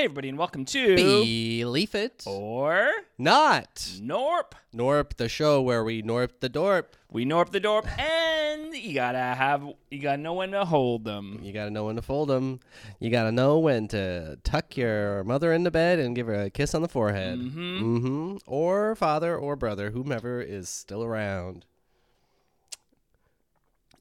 Hey, everybody, and welcome to Belief it or not. Norp. Norp, the show where we Norp the Dorp. We Norp the Dorp, and you gotta have, you gotta know when to hold them. You gotta know when to fold them. You gotta know when to tuck your mother into bed and give her a kiss on the forehead. Mhm. Mm-hmm. Or father or brother, whomever is still around.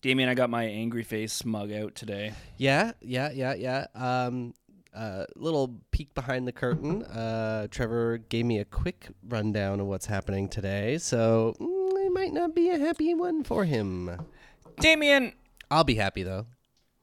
Damien, I got my angry face smug out today. Yeah, yeah, yeah, yeah. Um, uh, little peek behind the curtain. Uh, Trevor gave me a quick rundown of what's happening today, so mm, it might not be a happy one for him. Damien, I'll be happy though.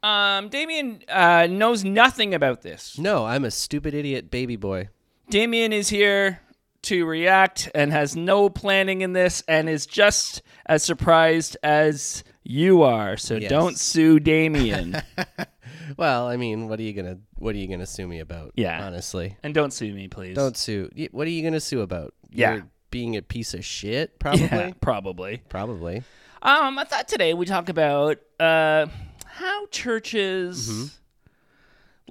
um, Damien uh, knows nothing about this. No, I'm a stupid idiot baby boy. Damien is here to react and has no planning in this and is just as surprised as you are. So Yes. don't sue Damien. Well, I mean, what are you gonna what are you gonna sue me about? Yeah. honestly, and don't sue me, please. don't sue. What are you gonna sue about? Yeah. You're being a piece of shit, probably. Yeah, probably. Probably. Um, I thought today we talk about uh, how churches Mm-hmm.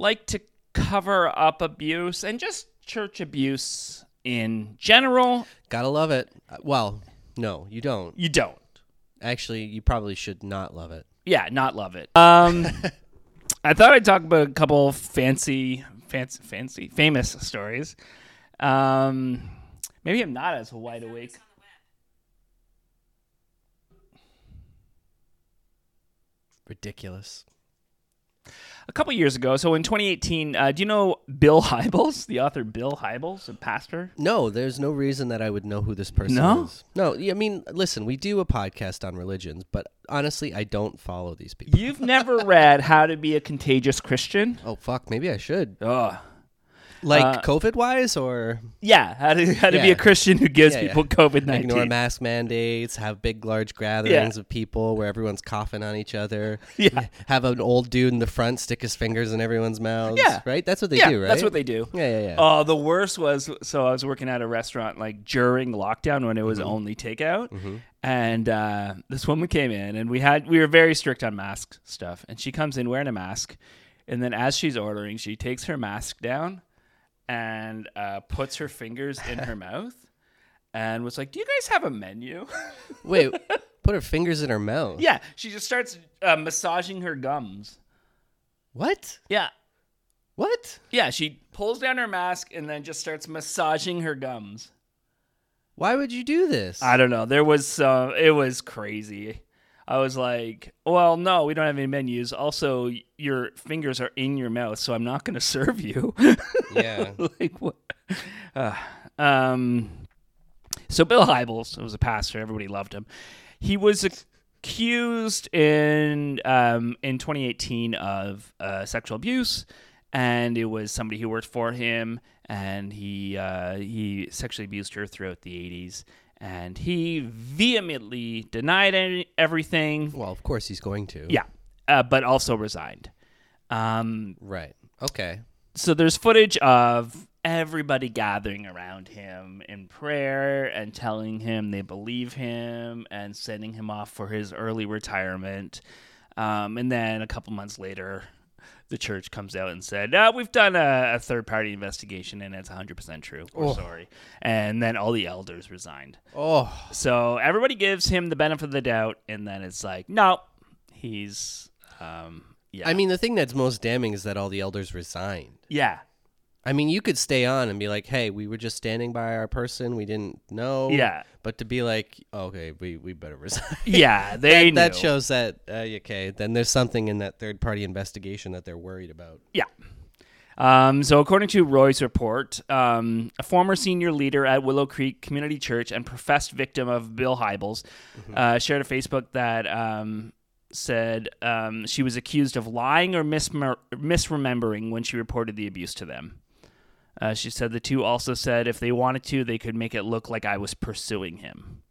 like to cover up abuse and just church abuse in general. Gotta love it. Uh, Well, no, you don't. You don't. Actually, you probably should not love it. Yeah, not love it. Um, I thought I'd talk about a couple fancy, fancy, fancy, famous stories. Um, maybe I'm not as wide awake. Ridiculous. A couple years ago, so in 2018, uh, do you know Bill Hybels, the author Bill Hybels, a pastor? No, there's no reason that I would know who this person No? is. No, I mean, listen, we do a podcast on religions, but honestly, I don't follow these people. You've never read How to Be a Contagious Christian? Oh fuck, maybe I should. Oh, Like Uh, COVID wise, or yeah. How to how to be a Christian who gives Yeah, yeah. people COVID ignore mask mandates, have big, large gatherings of people where everyone's coughing on each other. Yeah. have an old dude in the front stick his fingers in everyone's mouths. Yeah. right. That's what they yeah, do, right? that's what they do. Yeah, yeah, yeah. Oh, the worst was so I was working at a restaurant like during lockdown when it was Mm-hmm. only takeout, and uh, this woman came in and we had we were very strict on mask stuff, and she comes in wearing a mask, and then as she's ordering, she takes her mask down and uh, puts her fingers in her mouth, and was like, "Do you guys have a menu?" Wait, put her fingers in her mouth. yeah, she just starts uh, massaging her gums. What? Yeah, What? yeah, she pulls down her mask and then just starts massaging her gums. Why would you do this? I don't know. There was uh, it was crazy. I was like, well, no, we don't have any menus. Also, your fingers are in your mouth, so I'm not going to serve you. Yeah. like what? Uh, um. So Bill Hybels was a pastor. Everybody loved him. He was accused in um, in 2018 of uh, sexual abuse, and it was somebody who worked for him, and he uh, he sexually abused her throughout the 80s. And he vehemently denied any, everything. Well, of course he's going to. Yeah, uh, but also resigned. Um, Right. Okay. So there's footage of everybody gathering around him in prayer and telling him they believe him and sending him off for his early retirement. Um, and then a couple months later, the church comes out and said, uh, "We've done a, a third-party investigation, and it's 100% true. We're sorry." And then all the elders resigned. Oh, So everybody gives him the benefit of the doubt, and then it's like, "No, he's." Um, yeah, I mean, the thing that's most damning is that all the elders resigned. yeah, I mean, you could stay on and be like, "Hey, we were just standing by our person. We didn't know." Yeah. But to be like, oh, "Okay, we, we better resign." yeah. They that, that shows that uh, okay. Then there's something in that third party investigation that they're worried about. Yeah. Um, so, according to Roys Report, um, a former senior leader at Willow Creek Community Church and professed victim of Bill Hybels uh, shared a Facebook that um, said um, she was accused of lying or mismer- misremembering when she reported the abuse to them. Uh, she said the two also said if they wanted to, they could make it look like I was pursuing him.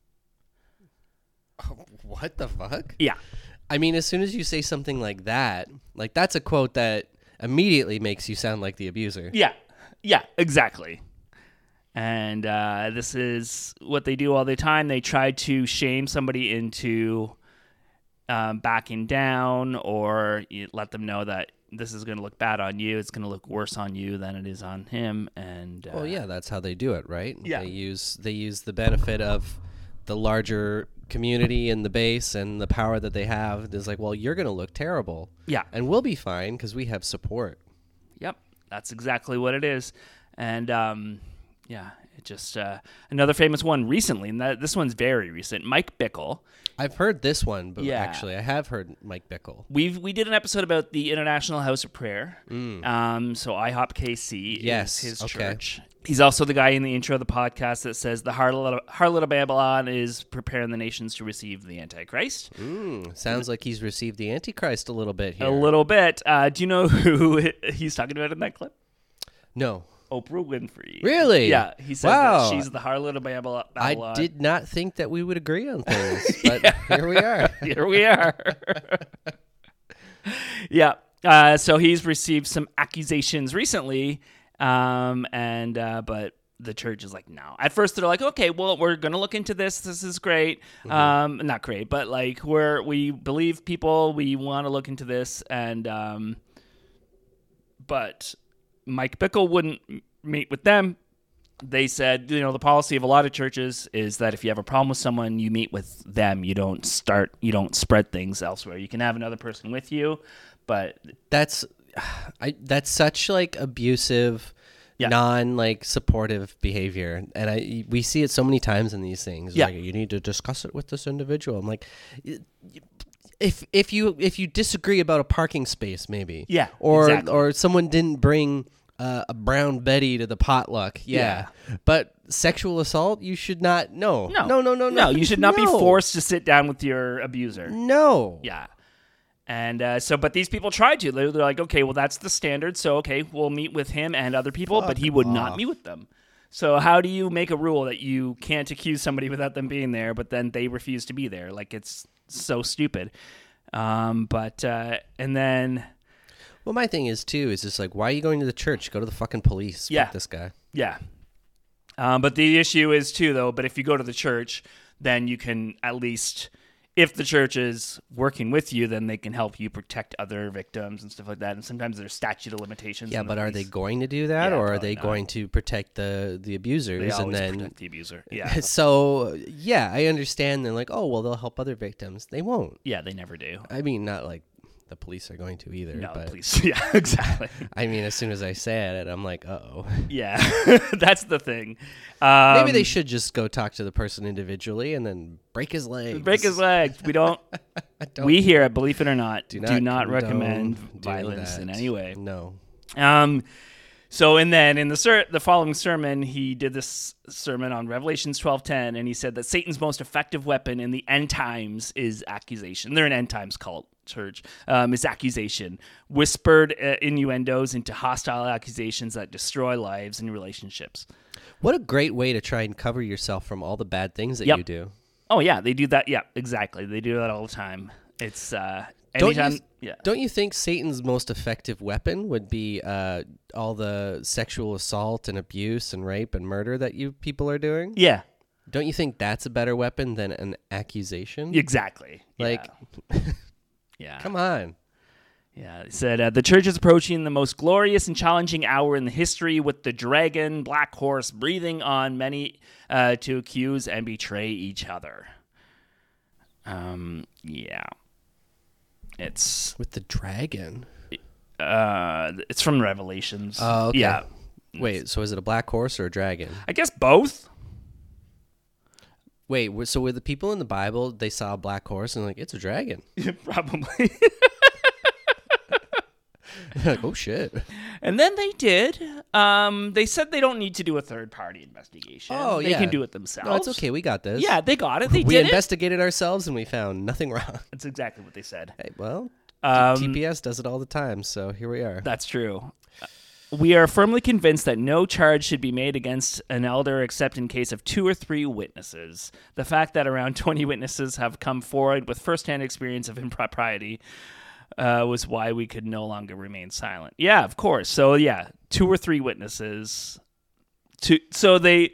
What the fuck? Yeah. I mean, as soon as you say something like that, like that's a quote that immediately makes you sound like the abuser. Yeah. Yeah, exactly. And uh, this is what they do all the time. They try to shame somebody into um, backing down or you let them know that this is going to look bad on you. It's going to look worse on you than it is on him. And uh, Well, yeah, that's how they do it, right? Yeah. They use they use the benefit of the larger community and the base and the power that they have. It's like, well, you're going to look terrible. Yeah. And we'll be fine because we have support. Yep, that's exactly what it is. And um, yeah, just uh, another famous one recently, and that this one's very recent. Mike Bickle. I've heard this one, but Yeah. actually, I have heard Mike Bickle. We've we did an episode about the International House of Prayer. Um, so IHOP KC Yes, is his okay. church. He's also the guy in the intro of the podcast that says the harlot, harlot of Babylon is preparing the nations to receive the Antichrist. Mm, sounds like he's received the Antichrist a little bit here. A little bit. Uh, do you know who he's talking about in that clip? No. Oprah Winfrey. Really? Yeah. He said Wow. that she's the harlot of Babylon. I did not think that we would agree on things, but here we are. Here we are. yeah. Uh, so he's received some accusations recently, um, and uh, but the church is like, no. At first, they're like, okay, well, we're gonna look into this. This is great. Um, not great, but like, we're we believe people. We want to look into this, and um, but Mike Bickle wouldn't meet with them. They said, you know, the policy of a lot of churches is that if you have a problem with someone, you meet with them. You don't start, you don't spread things elsewhere. You can have another person with you, but That's I that's such like abusive Yeah. non like supportive behavior and I we see it so many times in these things Yeah. like you need to discuss it with this individual. I'm like if if you if you disagree about a parking space maybe Yeah, or exactly. or someone didn't bring uh, a brown Betty to the potluck yeah. but sexual assault you should not no no, no no no no. You should not be forced to sit down with your abuser. no Yeah. And uh, so, but these people tried to. They're, they're like, okay, well, that's the standard. So, okay, we'll meet with him and other people, but he would not meet with them. So, how do you make a rule that you can't accuse somebody without them being there, but then they refuse to be there? Like, it's so stupid. Um, but, uh, and then, Well, my thing is too is just like, why are you going to the church? Go to the fucking police. Yeah. this guy. yeah. Um, but the issue is, too, though, but if you go to the church, then you can at least. If the church is working with you, then they can help you protect other victims and stuff like that. And sometimes there's statute of limitations. Yeah, on the but are they going to do that, Yeah, or are they not. going to protect the the abusers and then? protect the abuser. Yeah, So yeah, I understand. They're like, oh well, they'll help other victims. They won't. yeah, they never do. I mean, not like the police are going to either. No, but please. Yeah, exactly. I mean, as soon as I say it, I'm like, uh oh. Yeah, that's the thing. Um, Maybe they should just go talk to the person individually and then break his legs. break his legs. We don't. Don't- we here, at believe it or not, do do not, not, recommend violence in any way. No. Um, so and then in the ser- the following sermon, he did this sermon on Revelations twelve ten, and he said that Satan's most effective weapon in the end times is accusation. They're an end times cult church. Um, is accusation, whispered uh, innuendos into hostile accusations that destroy lives and relationships. What a great way to try and cover yourself from all the bad things that Yep. you do. Oh yeah, they do that. Yeah, exactly. They do that all the time. It's uh, Don't you, yeah. don't you think Satan's most effective weapon would be uh, all the sexual assault and abuse and rape and murder that you people are doing? Yeah. Don't you think that's a better weapon than an accusation? Exactly. Like, yeah. come on. Yeah, it said uh, the church is approaching the most glorious and challenging hour in the history, with the dragon, black horse, breathing on many uh, to accuse and betray each other. Um, yeah, it's With the dragon. uh, it's from Revelations. Oh, okay. Yeah, Wait, so is it a black horse or a dragon? I guess both. Wait, so were the people in the Bible they saw a black horse and like it's a dragon? Probably. like, oh shit. And then they did. Um, they said they don't need to do a third party investigation. Oh, they yeah. can do it themselves. No, it's okay. We got this. Yeah, they got it. They we did it. investigated ourselves and we found nothing wrong. That's exactly what they said. Hey, well, Um, TPS does it all the time, so here we are. That's true. We are firmly convinced that no charge should be made against an elder except in case of two or three witnesses. The fact that around 20 witnesses have come forward with firsthand experience of impropriety uh, was why we could no longer remain silent. Yeah, of course. So, yeah, two or three witnesses. Two, so they,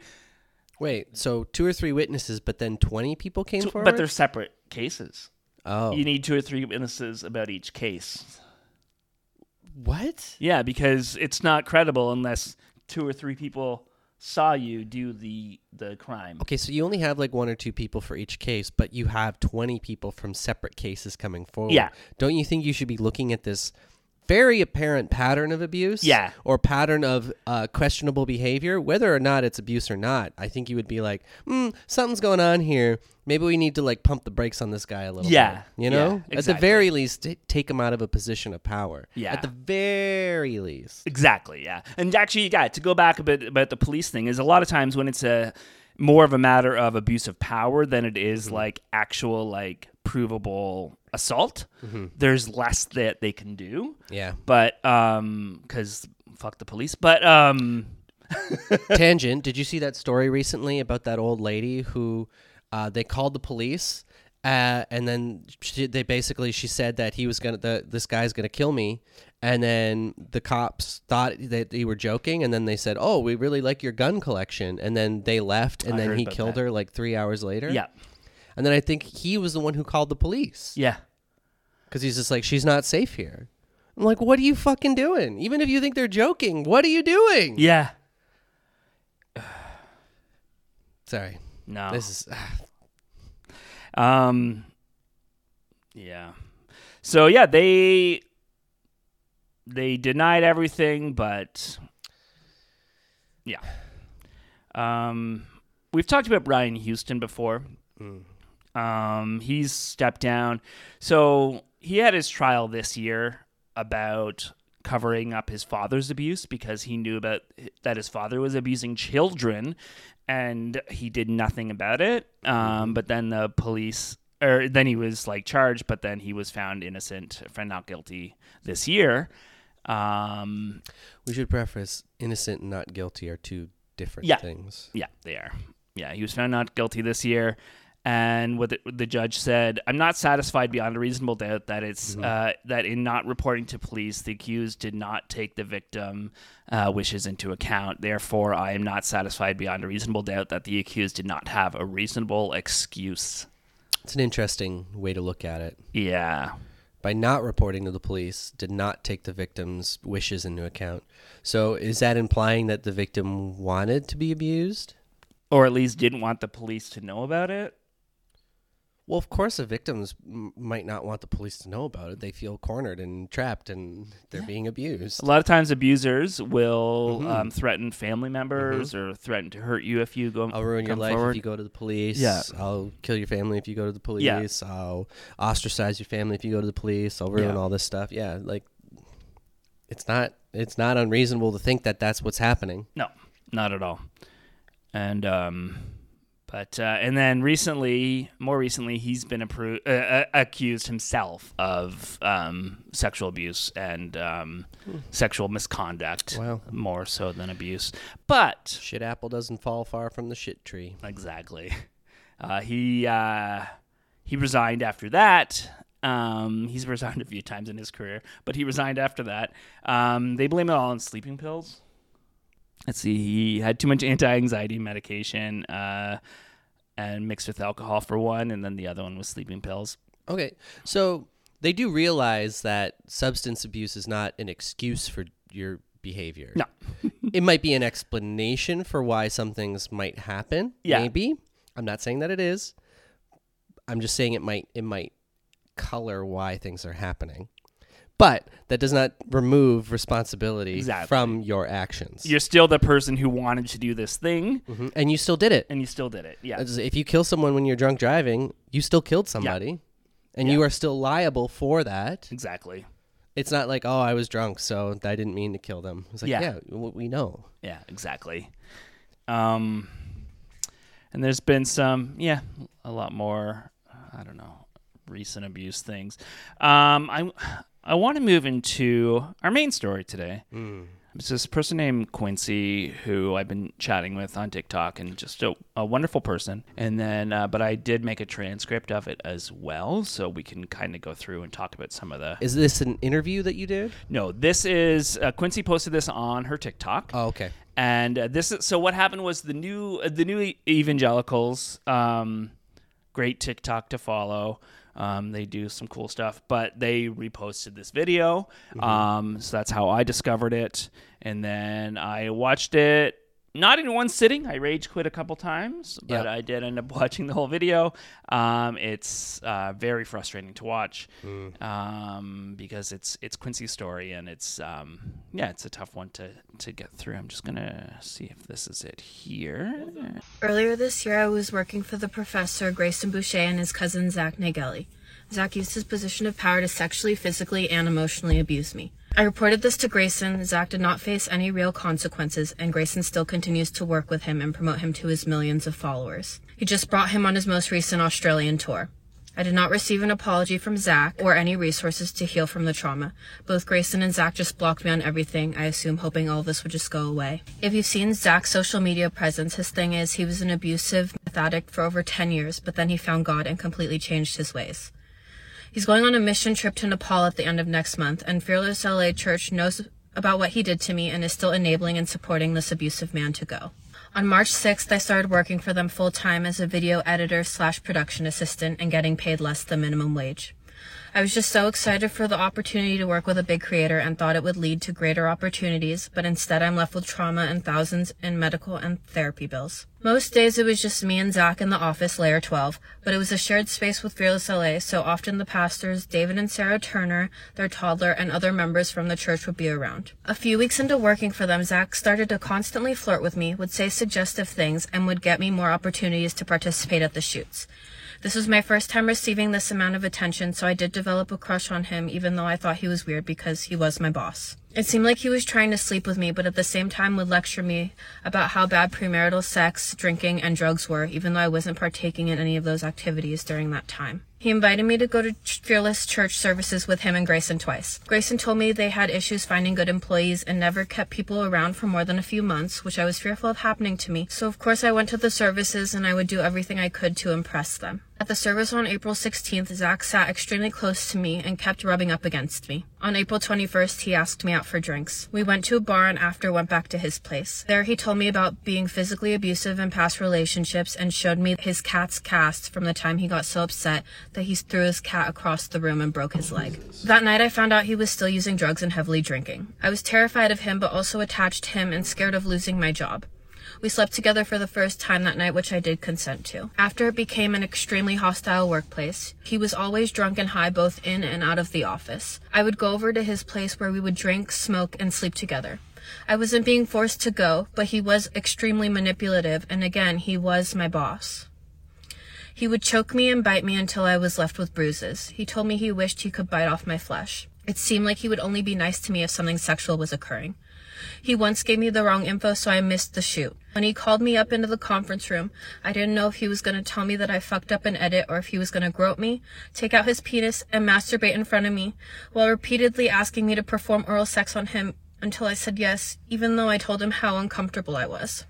Wait, so two or three witnesses, but then 20 people came forward? but they're separate cases. Oh. You need two or three witnesses about each case. What? Yeah, because it's not credible unless two or three people saw you do the the crime. Okay, so you only have like one or two people for each case, but you have 20 people from separate cases coming forward. Yeah. Don't you think you should be looking at this very apparent pattern of abuse? Yeah. Or pattern of uh, questionable behavior, whether or not it's abuse or not? I think you would be like, hmm, something's going on here. Maybe we need to like pump the brakes on this guy a little Yeah, bit. You yeah, know? At the very least, t- take him out of a position of power. Yeah. At the very least. Exactly, yeah. And actually, yeah, to go back a bit about the police thing is a lot of times when it's a more of a matter of abuse of power than it is like actual like provable assault. There's less that they can do. Yeah. But um, because fuck the police. But um, Tangent. Did you see that story recently about that old lady who uh, they called the police, uh, and then she, they basically she said that he was gonna the, this guy's gonna kill me, and then the cops thought that they were joking, and then they said, "Oh, we really like your gun collection," and then they left, and I then he killed that. her like three hours later. yeah, and then I think he was the one who called the police yeah. because he's just like, "She's not safe here." I'm like, "What are you fucking doing? Even if you think they're joking, what are you doing?" Yeah. Sorry, No. this is. Um. Yeah. So yeah, they they denied everything, but yeah. Um, we've talked about Brian Houston before. Um, he's stepped down. So he had his trial this year about covering up his father's abuse because he knew about that his father was abusing children and he did nothing about it. Um, but then the police or then he was like charged, but then he was found innocent, found not guilty this year. Um, We should preface innocent and not guilty are two different Yeah. things. Yeah, they are. Yeah, he was found not guilty this year. And what the, the judge said, I'm not satisfied beyond a reasonable doubt that it's uh, that in not reporting to police, the accused did not take the victim uh, wishes into account. Therefore, I am not satisfied beyond a reasonable doubt that the accused did not have a reasonable excuse. It's an interesting way to look at it. Yeah, By not reporting to the police, did not take the victim's wishes into account. So is that implying that the victim wanted to be abused? or at least didn't want the police to know about it. Well, of course, the victims m- might not want the police to know about it. They feel cornered and trapped, and they're being abused. A lot of times, abusers will um, threaten family members or threaten to hurt you if you go. I'll ruin your life forward. if you go to the police. Yeah. I'll kill your family if you go to the police. Yeah. I'll ostracize your family if you go to the police. I'll ruin Yeah. all this stuff. Yeah, like it's not it's not unreasonable to think that that's what's happening. No, not at all. And um, but uh, and then recently, more recently, he's been appro- uh, uh, accused himself of um, sexual abuse and um, sexual misconduct. Wow. more so than abuse. But Shit apple doesn't fall far from the shit tree. exactly, uh, he uh, he resigned after that. Um, he's resigned a few times in his career, but he resigned after that. Um, they blame it all on sleeping pills. Let's see, he had too much anti-anxiety medication, uh, and mixed with alcohol for one, and then the other one was sleeping pills. Okay, so they do realize that substance abuse is not an excuse for your behavior. No. it might be an explanation for why some things might happen. Yeah. Maybe. I'm not saying that it is. I'm just saying it might it might color why things are happening. But that does not remove responsibility Exactly. from your actions. You're still the person who wanted to do this thing, Mhm. And you still did it. and you still did it. Yeah, If you kill someone when you're drunk driving, you still killed somebody. And Yeah. you are still liable for that. exactly. It's not like, oh, I was drunk, so I didn't mean to kill them. It's like, Yeah. yeah, we know. Yeah, exactly. Um, and there's been some, yeah, a lot more. I don't know, recent abuse things. Um, I I want to move into our main story today. It's this person named Quincy who I've been chatting with on TikTok, and just a, a wonderful person. And then, uh, but I did make a transcript of it as well, so we can kind of go through and talk about some of the. Is this an interview that you did? No, this is uh, Quincy posted this on her TikTok. Oh, okay. And uh, this is so what happened was the new uh, the new evangelicals, um, great TikTok to follow. Um, they do some cool stuff, but they reposted this video. Um, so that's how I discovered it, and then I watched it. Not in one sitting. I rage quit a couple times, but Yeah. I did end up watching the whole video. Um, it's uh, very frustrating to watch um, because it's it's Quincy's story, and it's um, yeah, it's a tough one to to get through. I'm just gonna see if this is it here. Earlier this year, I was working for the professor Grayson Boucher and his cousin Zach Nagelli. Zach used his position of power to sexually, physically, and emotionally abuse me. I reported this to Grayson. Zach did not face any real consequences, and Grayson still continues to work with him and promote him to his millions of followers. He just brought him on his most recent Australian tour. I did not receive an apology from Zach or any resources to heal from the trauma. Both Grayson and Zach just blocked me on everything, I assume hoping all this would just go away. If you've seen Zach's social media presence, his thing is he was an abusive meth addict for over 10 years, but then he found God and completely changed his ways. He's going on a mission trip to Nepal at the end of next month, and Fearless LA Church knows about what he did to me and is still enabling and supporting this abusive man to go. On March 6th, I started working for them full time as a video editor slash production assistant and getting paid less than minimum wage. I was just so excited for the opportunity to work with a big creator and thought it would lead to greater opportunities, but instead I'm left with trauma and thousands in medical and therapy bills. Most days it was just me and Zach in the office, layer 12, but it was a shared space with Fearless LA, so often the pastors, David and Sarah Turner, their toddler, and other members from the church would be around. A few weeks into working for them, Zach started to constantly flirt with me, would say suggestive things, and would get me more opportunities to participate at the shoots. This was my first time receiving this amount of attention, so I did develop a crush on him, even though I thought he was weird because he was my boss. It seemed like he was trying to sleep with me, but at the same time would lecture me about how bad premarital sex, drinking, and drugs were, even though I wasn't partaking in any of those activities during that time. He invited me to go to Fearless Church services with him and Grayson twice. Grayson told me they had issues finding good employees and never kept people around for more than a few months, which I was fearful of happening to me. So of course I went to the services and I would do everything I could to impress them. At the service on April 16th, Zach sat extremely close to me and kept rubbing up against me. On April 21st, he asked me out for drinks. We went to a bar and after went back to his place. There he told me about being physically abusive in past relationships and showed me his cat's cast from the time he got so upset that he threw his cat across the room and broke his leg. That night I found out he was still using drugs and heavily drinking. I was terrified of him but also attached to him and scared of losing my job. We slept together for the first time that night, which I did consent to. After it became an extremely hostile workplace, he was always drunk and high both in and out of the office. I would go over to his place where we would drink, smoke, and sleep together. I wasn't being forced to go, but he was extremely manipulative, and again, he was my boss. He would choke me and bite me until I was left with bruises. He told me he wished he could bite off my flesh. It seemed like he would only be nice to me if something sexual was occurring. He once gave me the wrong info, so I missed the shoot. When he called me up into the conference room, I didn't know if he was going to tell me that I fucked up an edit or if he was going to grope me, take out his penis, and masturbate in front of me, while repeatedly asking me to perform oral sex on him until I said yes, even though I told him how uncomfortable I was.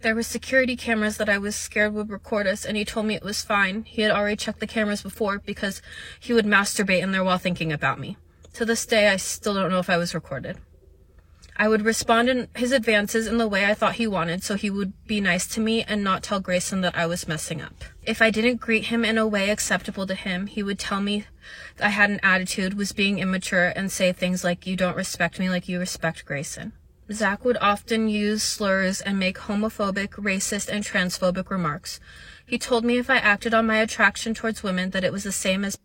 There were security cameras that I was scared would record us, and he told me it was fine. He had already checked the cameras before because he would masturbate in there while thinking about me. To this day, I still don't know if I was recorded. I would respond in his advances in the way I thought he wanted, so he would be nice to me and not tell Grayson that I was messing up. If I didn't greet him in a way acceptable to him, he would tell me I had an attitude, was being immature, and say things like, You don't respect me like you respect Grayson. Zach would often use slurs and make homophobic, racist, and transphobic remarks. He told me if I acted on my attraction towards women that it was the same as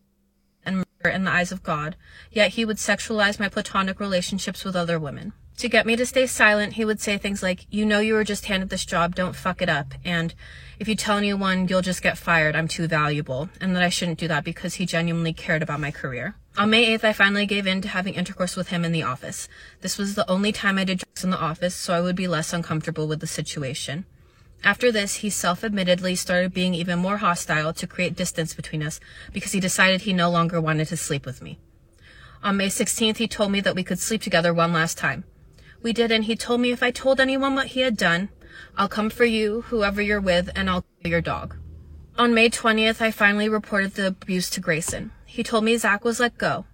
in the eyes of God, yet he would sexualize my platonic relationships with other women. To get me to stay silent, he would say things like, You know you were just handed this job, don't fuck it up, and if you tell anyone, you'll just get fired, I'm too valuable, and that I shouldn't do that because he genuinely cared about my career. On May 8th, I finally gave in to having intercourse with him in the office. This was the only time I did drugs in the office, so I would be less uncomfortable with the situation. After this, he self-admittedly started being even more hostile to create distance between us because he decided he no longer wanted to sleep with me. On May 16th, he told me that we could sleep together one last time. We did, and he told me if I told anyone what he had done, I'll come for you, whoever you're with, and I'll kill your dog. On May 20th, I finally reported the abuse to Grayson. He told me Zach was let go.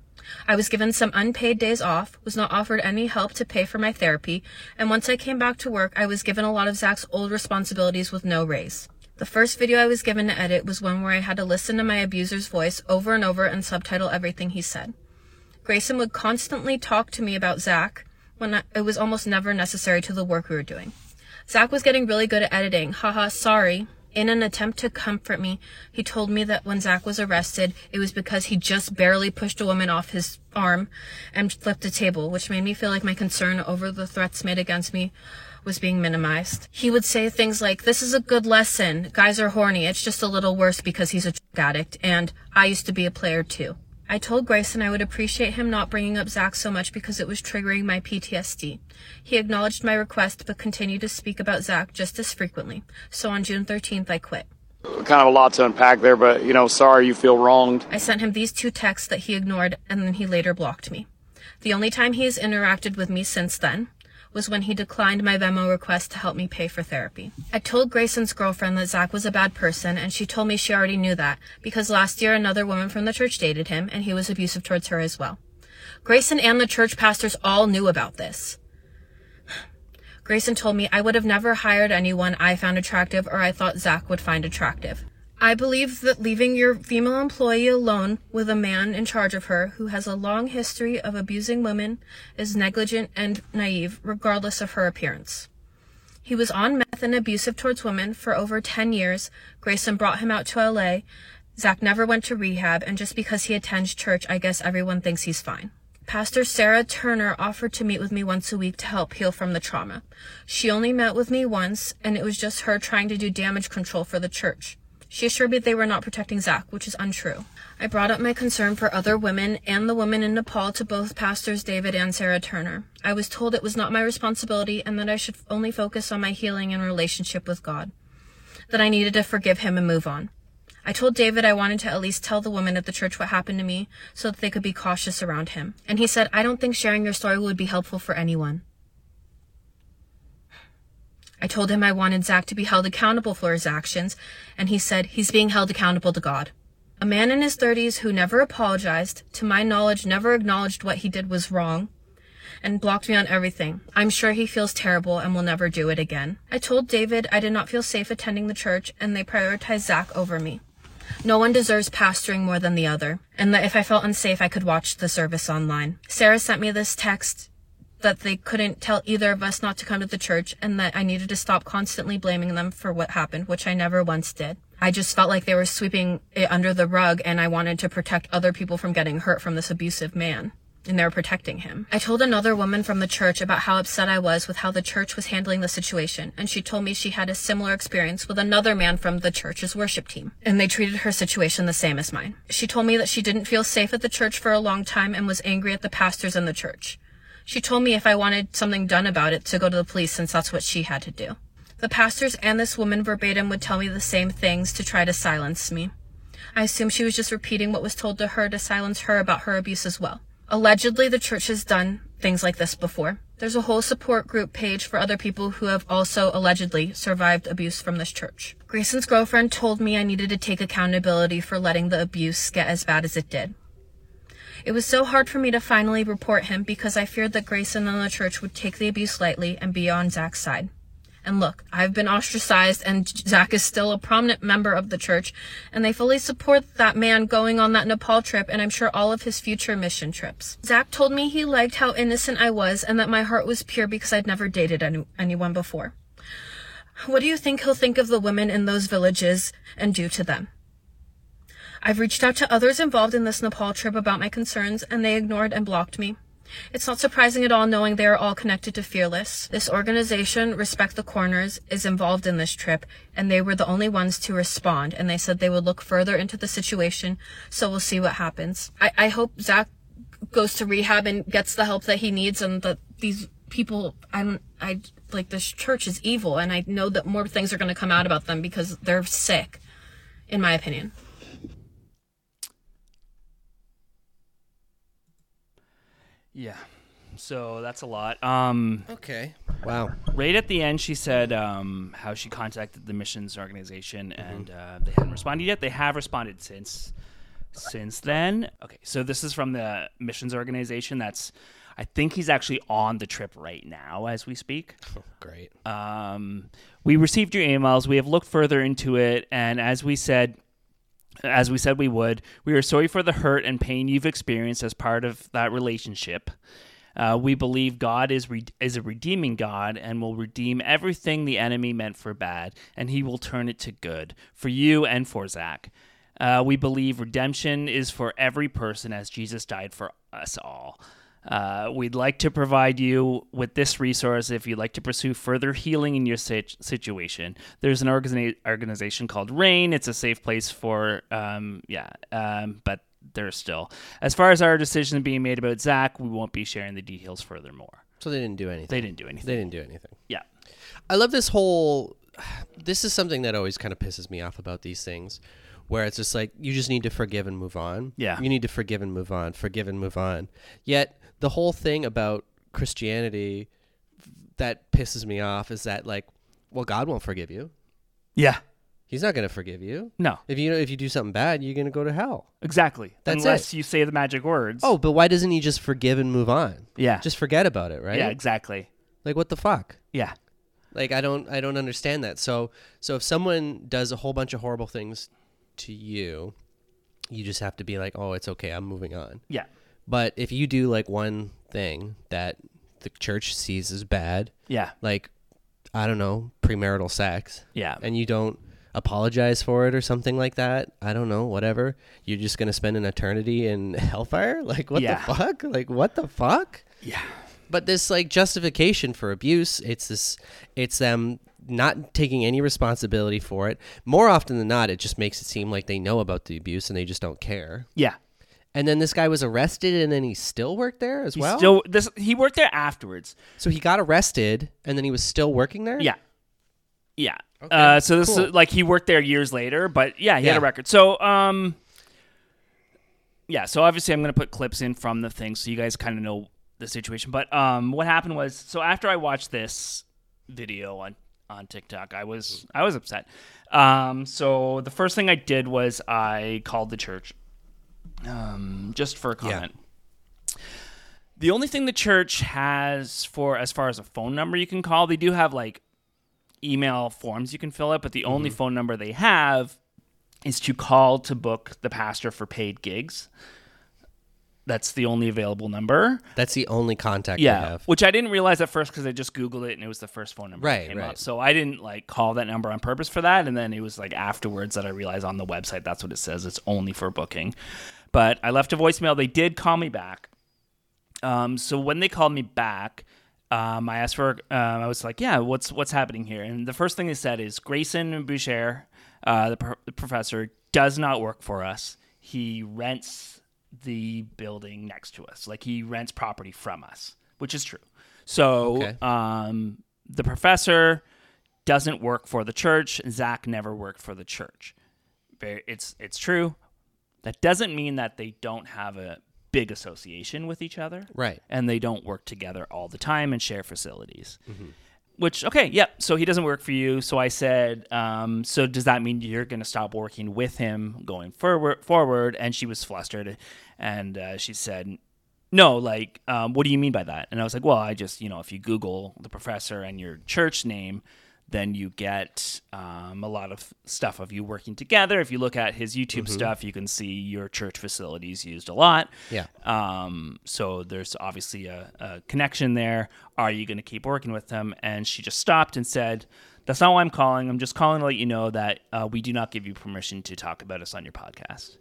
I was given some unpaid days off, was not offered any help to pay for my therapy, and once I came back to work, I was given a lot of Zach's old responsibilities with no raise. The first video I was given to edit was one where I had to listen to my abuser's voice over and over and subtitle everything he said. Grayson would constantly talk to me about Zach when it was almost never necessary to the work we were doing. Zach was getting really good at editing. Haha, sorry. In an attempt to comfort me, he told me that when Zach was arrested, it was because he just barely pushed a woman off his arm and flipped a table, which made me feel like my concern over the threats made against me was being minimized. He would say things like, this is a good lesson. Guys are horny. It's just a little worse because he's a drug addict. And I used to be a player too. I told Grayson I would appreciate him not bringing up Zach so much because it was triggering my PTSD. He acknowledged my request but continued to speak about Zach just as frequently. So on June 13th, I quit. Kind of a lot to unpack there, but you know, sorry you feel wronged. I sent him these two texts that he ignored and then he later blocked me. The only time he has interacted with me since then was when he declined my Venmo request to help me pay for therapy. I told Grayson's girlfriend that Zach was a bad person, and she told me she already knew that because last year another woman from the church dated him, and he was abusive towards her as well. Grayson and the church pastors all knew about this. Grayson told me I would have never hired anyone I found attractive or I thought Zach would find attractive. I believe that leaving your female employee alone with a man in charge of her who has a long history of abusing women is negligent and naive, regardless of her appearance. He was on meth and abusive towards women for over 10 years. Grayson brought him out to LA. Zach never went to rehab, and just because he attends church, I guess everyone thinks he's fine. Pastor Sarah Turner offered to meet with me once a week to help heal from the trauma. She only met with me once, and it was just her trying to do damage control for the church. She assured me they were not protecting Zach, which is untrue. I brought up my concern for other women and the women in Nepal to both pastors David and Sarah Turner. I was told it was not my responsibility and that I should only focus on my healing and relationship with God. That I needed to forgive him and move on. I told David I wanted to at least tell the women at the church what happened to me so that they could be cautious around him. And he said, I don't think sharing your story would be helpful for anyone. I told him I wanted Zach to be held accountable for his actions, and he said he's being held accountable to God. A man in his 30s who never apologized, to my knowledge, never acknowledged what he did was wrong, and blocked me on everything. I'm sure he feels terrible and will never do it again. I told David I did not feel safe attending the church, and they prioritized Zach over me. No one deserves pastoring more than the other, and that if I felt unsafe, I could watch the service online. Sarah sent me this text that they couldn't tell either of us not to come to the church and that I needed to stop constantly blaming them for what happened, which I never once did. I just felt like they were sweeping it under the rug and I wanted to protect other people from getting hurt from this abusive man. And they were protecting him. I told another woman from the church about how upset I was with how the church was handling the situation, and she told me she had a similar experience with another man from the church's worship team, and they treated her situation the same as mine. She told me that she didn't feel safe at the church for a long time and was angry at the pastors in the church. She told me if I wanted something done about it to go to the police since that's what she had to do. The pastors and this woman verbatim would tell me the same things to try to silence me. I assume she was just repeating what was told to her to silence her about her abuse as well. Allegedly, the church has done things like this before. There's a whole support group page for other people who have also allegedly survived abuse from this church. Grayson's girlfriend told me I needed to take accountability for letting the abuse get as bad as it did. It was so hard for me to finally report him because I feared that Grayson and the church would take the abuse lightly and be on Zach's side. And look, I've been ostracized and Zach is still a prominent member of the church and they fully support that man going on that Nepal trip and I'm sure all of his future mission trips. Zach told me he liked how innocent I was and that my heart was pure because I'd never dated any- anyone before. What do you think he'll think of the women in those villages and do to them? I've reached out to others involved in this Nepal trip about my concerns, and they ignored and blocked me. It's not surprising at all knowing they are all connected to Fearless. This organization, Respect the Corners, is involved in this trip, and they were the only ones to respond, and they said they would look further into the situation, so we'll see what happens. I, I hope Zach goes to rehab and gets the help that he needs and that these people, I don't, I, like this church is evil, and I know that more things are going to come out about them because they're sick, in my opinion. Yeah. So that's a lot. Um, Okay. Wow. right at the end, she said um, how she contacted the missions organization and uh, they hadn't responded yet. They have responded since since then. Okay, so this is from the missions organization. That's I think he's actually on the trip right now as we speak. Oh, great. Um, we received your emails. We have looked further into it, and as we said, as we said we would, we are sorry for the hurt and pain you've experienced as part of that relationship. Uh, we believe God is re- is a redeeming God and will redeem everything the enemy meant for bad, and He will turn it to good for you and for Zach. Uh, we believe redemption is for every person as Jesus died for us all. Uh, we'd like to provide you with this resource if you'd like to pursue further healing in your sit- situation. There's an organiza- organization called RAINN. It's a safe place for, um, yeah, um, but there's still. As far as our decision being made about Zach, we won't be sharing the details furthermore. So they didn't do anything. They didn't do anything. They didn't do anything. Yeah. I love this whole. This is something that always kind of pisses me off about these things, where it's just like you just need to forgive and move on. Yeah. You need to forgive and move on, forgive and move on. Yet the whole thing about Christianity that pisses me off is that like, well, God won't forgive you. Yeah. He's not going to forgive you. No. If you if you do something bad, you're going to go to hell. Exactly. That's Unless it. you say the magic words. Oh, but why doesn't he just forgive and move on? Yeah. Just forget about it, right? Yeah, exactly. Like what the fuck? Yeah. Like I don't I don't understand that. So so if someone does a whole bunch of horrible things to you, you just have to be like, "Oh, it's okay. I'm moving on." Yeah. But if you do like one thing that the church sees as bad, Yeah. like I don't know, premarital sex, Yeah. and you don't apologize for it or something like that, I don't know, whatever, you're just going to spend an eternity in hellfire? Like what Yeah. the fuck? Like what the fuck? Yeah. but this like justification for abuse it's this it's them not taking any responsibility for it more often than not it just makes it seem like they know about the abuse and they just don't care Yeah. And then this guy was arrested and then he still worked there as He well still this he worked there afterwards. so he got arrested and then he was still working there Yeah. Yeah. Okay, Uh, so this cool. is like he worked there years later, but yeah, he had Yeah. a record. So um, yeah. So obviously, I'm gonna put clips in from the thing so you guys kind of know the situation. But um, what happened was, so after I watched this video on on TikTok, I was I was upset. Um, so the first thing I did was I called the church, um, just for a comment. The only thing the church has for as far as a phone number you can call, they do have like email forms you can fill out, but the only phone number they have is to call to book the pastor for paid gigs. That's the only available number. that's the only contact they Yeah, have which I didn't realize at first because I just googled it and it was the first phone number Right, that came right. up. So I didn't like call that number on purpose for that, and then it was like afterwards that I realized on the website that's what it says. It's only for booking. But I left a voicemail. They did call me back. Um, so when they called me back, um, I asked for. Um, I was like, "Yeah, what's what's happening here?" And the first thing they said is Grayson Boucher, uh, the, pro- the professor, does not work for us. He rents the building next to us. Like he rents property from us, which is true. So Okay. um, the professor doesn't work for the church. Zach never worked for the church. It's it's true. That doesn't mean that they don't have a big association with each other, right and they don't work together all the time and share facilities. Which okay, yeah. So he doesn't work for you. So I said, um, so does that mean you're going to stop working with him going forward? Forward, and she was flustered, and uh, she said, no, like, um, what do you mean by that? And I was like, well, I just, you know, if you Google the professor and your church name, then you get um, a lot of stuff of you working together. If you look at his YouTube stuff, you can see your church facilities used a lot. Yeah. Um, so there's obviously a, a connection there. Are you going to keep working with them? And she just stopped and said, That's not why I'm calling. I'm just calling to let you know that uh, we do not give you permission to talk about us on your podcast.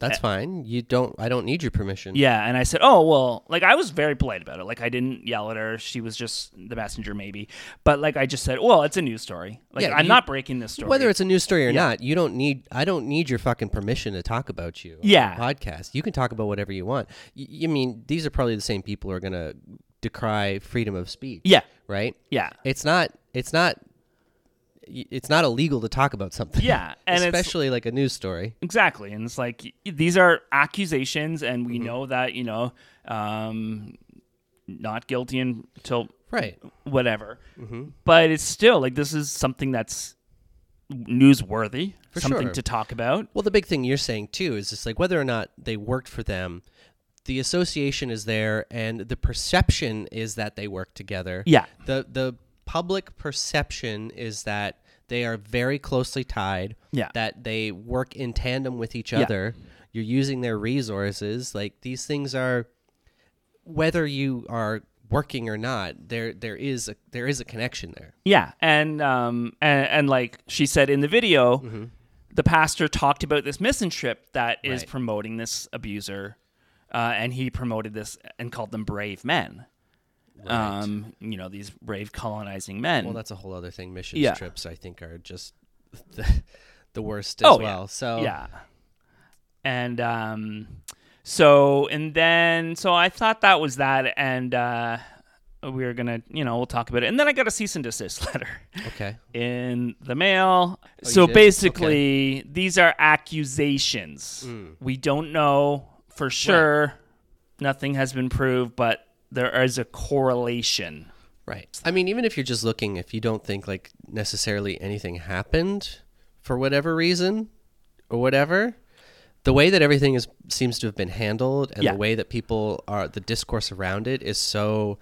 That's fine. You don't. I don't need your permission. Yeah, and I said, "Oh well." Like I was very polite about it. Like I didn't yell at her. She was just the messenger, maybe. But like I just said, "Well, it's a news story. Like Yeah, I'm you- not breaking this story." Whether it's a news story or Yeah. not, you don't need. I don't need your fucking permission to talk about you. Yeah. podcast. You can talk about whatever you want. Y- You mean these are probably the same people who are gonna decry freedom of speech. Yeah. Right. Yeah. It's not. It's not. It's not illegal to talk about something. Yeah, and especially like a news story. Exactly. And it's like these are accusations, and Mm-hmm. we know that, you know, um, not guilty until Right. whatever. Mm-hmm. But it's still like this is something that's newsworthy, For something sure. to talk about. Well, the big thing you're saying too is just like whether or not they worked for them, the association is there, and the perception is that they work together. Yeah. The the public perception is that they are very closely tied. Yeah. That they work in tandem with each Yeah. other. You're using their resources. Like these things are, whether you are working or not, there there is a there is a connection there. Yeah, and um and, and like she said in the video, the pastor talked about this mission trip that is Right. promoting this abuser, uh, and he promoted this and called them brave men. Um, you know these brave colonizing men. Well, that's a whole other thing. Missions Yeah. trips, I think, are just the, the worst as oh well. yeah. So yeah, and um, so and then so I thought that was that, and uh, we were gonna you know we'll talk about it, and then I got a cease and desist letter. okay, in the mail. Oh, so basically, these are accusations. Mm. We don't know for sure. Nothing has been proved, but there is a correlation. right. I mean, even if you're just looking, if you don't think like necessarily anything happened for whatever reason or whatever, the way that everything is seems to have been handled and Yeah. the way that people are, the discourse around it is so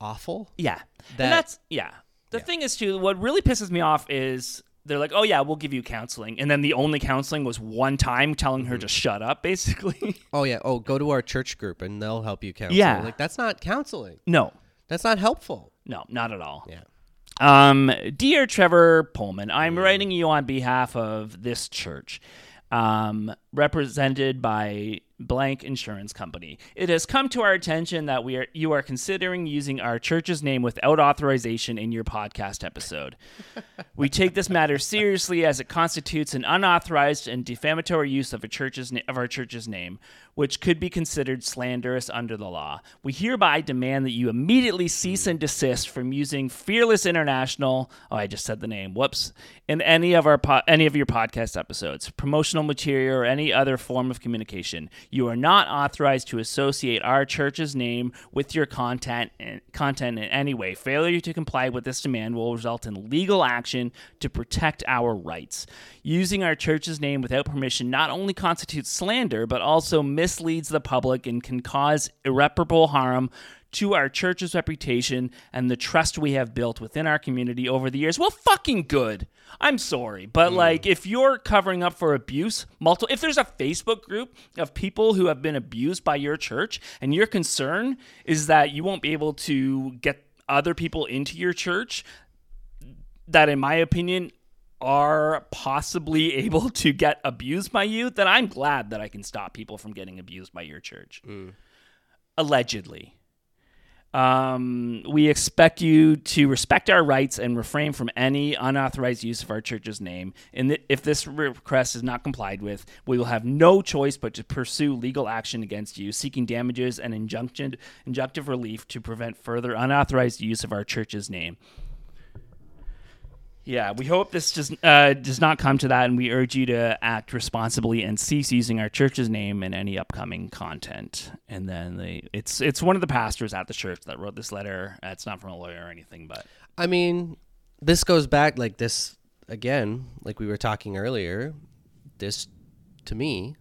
awful. Yeah. That- and that's yeah. The thing is too what really pisses me off is they're like, "Oh yeah, we'll give you counseling." And then the only counseling was one time telling Mm-hmm. her to shut up basically. Oh yeah. Oh, go to our church group and they'll help you counsel. Yeah. Like that's not counseling. no. That's not helpful. No, not at all. Yeah. Um, dear Trevor Poelman, I'm writing you on behalf of this church, um, represented by blank insurance company. It has come to our attention that we are you are considering using our church's name without authorization in your podcast episode. we take this matter seriously as it constitutes an unauthorized and defamatory use of a church's na- of our church's name, which could be considered slanderous under the law. We hereby demand that you immediately cease and desist from using Fearless International. Oh, I just said the name. Whoops. In any of our po- any of your podcast episodes, promotional material, or any other form of communication, you are not authorized to associate our church's name with your content and content in any way. Failure to comply with this demand will result in legal action to protect our rights. Using our church's name without permission not only constitutes slander, but also misleads the public and can cause irreparable harm to our church's reputation and the trust we have built within our community over the years. Well, fucking good. I'm sorry, but mm. like if you're covering up for abuse, multiple if there's a Facebook group of people who have been abused by your church and your concern is that you won't be able to get other people into your church that in my opinion are possibly able to get abused by you, then I'm glad that I can stop people from getting abused by your church. Allegedly. Um, we expect you to respect our rights and refrain from any unauthorized use of our church's name. And th- if this request is not complied with, we will have no choice but to pursue legal action against you, seeking damages and injunction, injunctive relief to prevent further unauthorized use of our church's name. Yeah, we hope this just uh, does not come to that, and we urge you to act responsibly and cease using our church's name in any upcoming content. And then they, it's it's one of the pastors at the church that wrote this letter. Uh, It's not from a lawyer or anything, but I mean, this goes back like this again, like we were talking earlier. This, to me,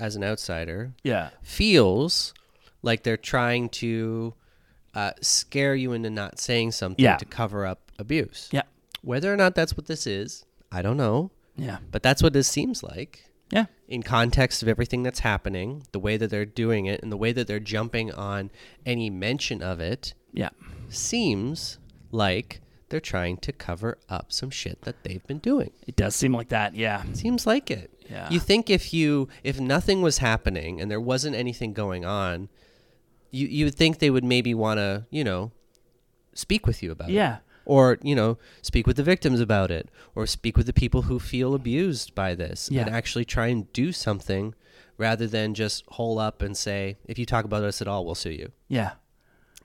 as an outsider, yeah, feels like they're trying to uh, scare you into not saying something Yeah. to cover up abuse. yeah, Whether or not that's what this is, I don't know. yeah, But that's what this seems like yeah, in context of everything that's happening, the way that they're doing it, and the way that they're jumping on any mention of it yeah, seems like they're trying to cover up some shit that they've been doing. It does seem like that. Yeah. Seems like it. Yeah. You think if you if nothing was happening and there wasn't anything going on, you you would think they would maybe want to, you know, speak with you about it. Yeah. Or, you know, speak with the victims about it or speak with the people who feel abused by this Yeah. and actually try and do something rather than just hole up and say, if you talk about us at all, we'll sue you. Yeah.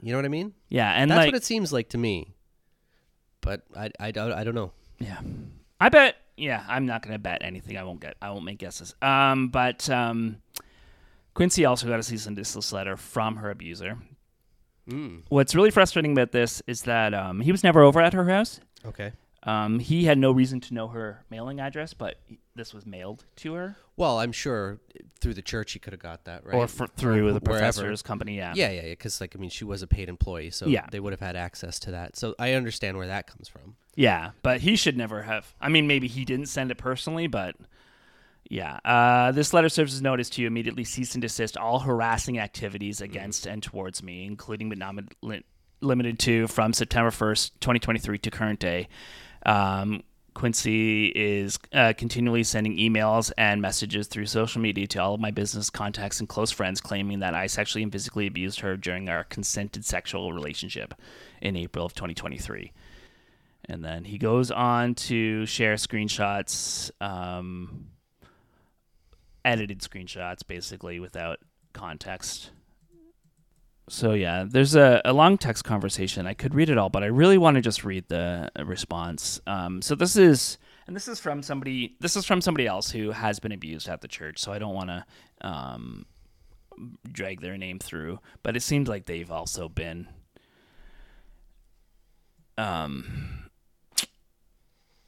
You know what I mean? Yeah. And That's like, what it seems like to me. But I, I, don't, I don't know. Yeah. I bet yeah, I'm not gonna bet anything. I won't get I won't make guesses. Um but um Quincy also got a cease and desist letter from her abuser. Mm. What's really frustrating about this is that um, he was never over at her house. Okay. Um, he had no reason to know her mailing address, but this was mailed to her, Well, I'm sure through the church he could have got that, right? or fr- through the wherever. professor's company. Yeah, Yeah, yeah, yeah. Because like I mean, she was a paid employee, so Yeah. they would have had access to that. So I understand where that comes from. Yeah, but he should never have. I mean, maybe he didn't send it personally, but yeah. Uh, this letter serves as notice to you immediately cease and desist all harassing activities against and towards me, including but not mi- limited to from September 1st, 2023 to current day. Um, Quincy is uh, continually sending emails and messages through social media to all of my business contacts and close friends, claiming that I sexually and physically abused her during our consented sexual relationship in April of 2023. And then he goes on to share screenshots, um, edited screenshots, basically without context. So yeah, there's a, a long text conversation. I could read it all, but I really want to just read the uh, response. Um, so this is, and this is from somebody. This is from somebody else who has been abused at the church. So I don't want to um, drag their name through, but it seems like they've also been um,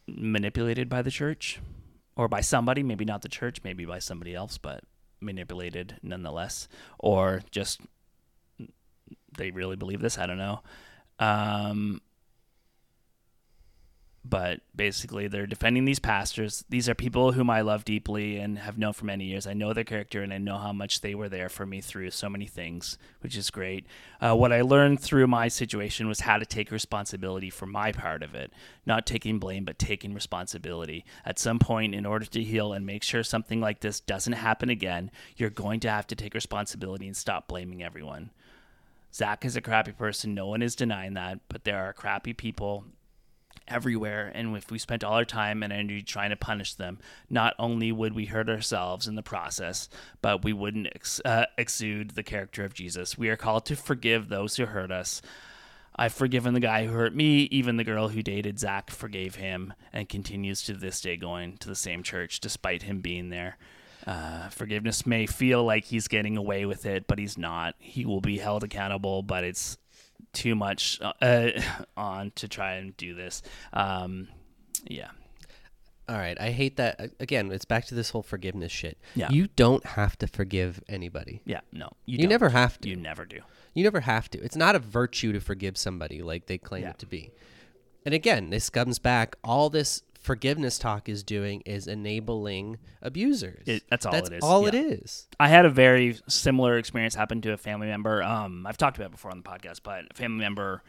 manipulated by the church or by somebody, maybe not the church, maybe by somebody else, but manipulated nonetheless, or just they really believe this. I don't know. Um, but basically, they're defending these pastors. These are people whom I love deeply and have known for many years. I know their character and I know how much they were there for me through so many things, which is great. Uh, what I learned through my situation was how to take responsibility for my part of it, not taking blame, but taking responsibility. At some point, in order to heal and make sure something like this doesn't happen again, you're going to have to take responsibility and stop blaming everyone. Zach is a crappy person. No one is denying that, but there are crappy people everywhere. And if we spent all our time and energy trying to punish them, not only would we hurt ourselves in the process, but we wouldn't ex- uh, exude the character of Jesus. We are called to forgive those who hurt us. I've forgiven the guy who hurt me. Even the girl who dated Zach forgave him and continues to this day going to the same church despite him being there. Uh, forgiveness may feel like he's getting away with it, but he's not. He will be held accountable, but it's too much uh, on to try and do this. Um, yeah. All right, I hate that. Again, it's back to this whole forgiveness shit. Yeah. You don't have to forgive anybody. Yeah. No. You, don't. never have to. You never do. You never have to. It's not a virtue to forgive somebody like they claim Yeah. it to be. And again, this comes back. All this forgiveness talk is doing is enabling abusers. It- that's all that's it is, all it yeah. is. I had a very similar experience happen to a family member. Um, I've talked about it before on the podcast, but a family member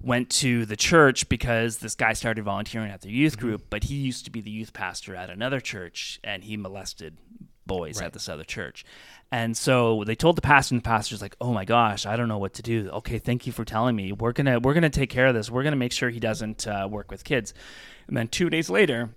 went to the church because this guy started volunteering at their youth Mm-hmm. group, but he used to be the youth pastor at another church and he molested boys at this other church. And so they told the pastor and the pastor's like, "Oh my gosh, I don't know what to do. Okay, thank you for telling me. We're going to we're going to take care of this. We're going to make sure he doesn't uh, work with kids." And then 2 days later,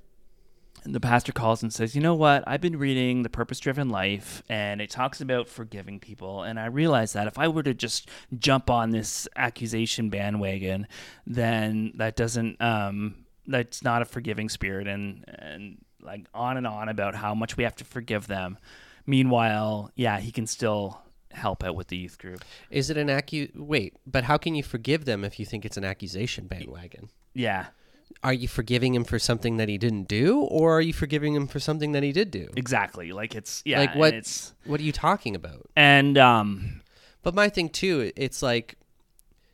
the pastor calls and says, You know what? I've been reading The Purpose Driven Life, and it talks about forgiving people. And I realized that if I were to just jump on this accusation bandwagon, then that doesn't, um, that's not a forgiving spirit. And, and like on and on about how much we have to forgive them. Meanwhile, yeah, he can still help out with the youth group. Is it an accu? Wait, but how can you forgive them if you think it's an accusation bandwagon? Yeah, Are you forgiving him for something that he didn't do, or are you forgiving him for something that he did do? exactly. Like it's, yeah, like what? It's, What are you talking about? and, um, But my thing too, it's like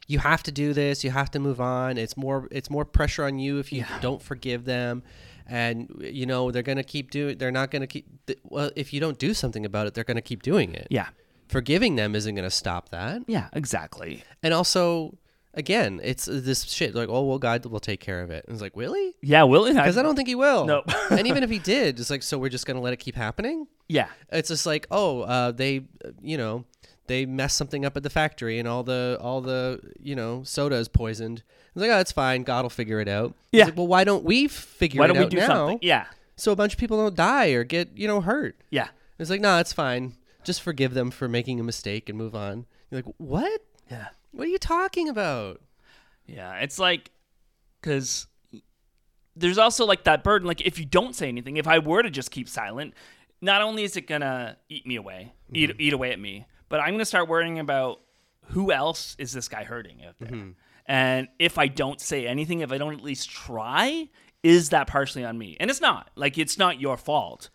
you have to do this. You have to move on. It's more. It's more pressure on you if you don't forgive them, and you know they're gonna keep doing. They're not gonna keep. Well, if you don't do something about it, they're gonna keep doing it. yeah, Forgiving them isn't gonna stop that. yeah, exactly. And also, again, it's this shit like, oh well, God will take care of it. And it's like, really? Yeah, will it? Because I don't think he will. No. and even if he did, it's like, so we're just gonna let it keep happening. Yeah. It's just like, oh, uh, they, uh, you know, they messed something up at the factory, and all the all the you know soda is poisoned. It's like, oh, it's fine. God will figure it out. Yeah. like, well, why don't we figure Why it don't we out do now? something? Yeah. So a bunch of people don't die or get you know hurt. Yeah. It's like, no, it's fine. Just forgive them for making a mistake and move on. You're like, what? Yeah. What are you talking about? Yeah, it's like because there's also like that burden. Like if you don't say anything, if I were to just keep silent, not only is it gonna eat me away, eat mm-hmm. eat away at me, but I'm gonna start worrying about who else is this guy hurting out there. Mm-hmm. And if I don't say anything, if I don't at least try, is that partially on me? And it's not. Like it's not your fault,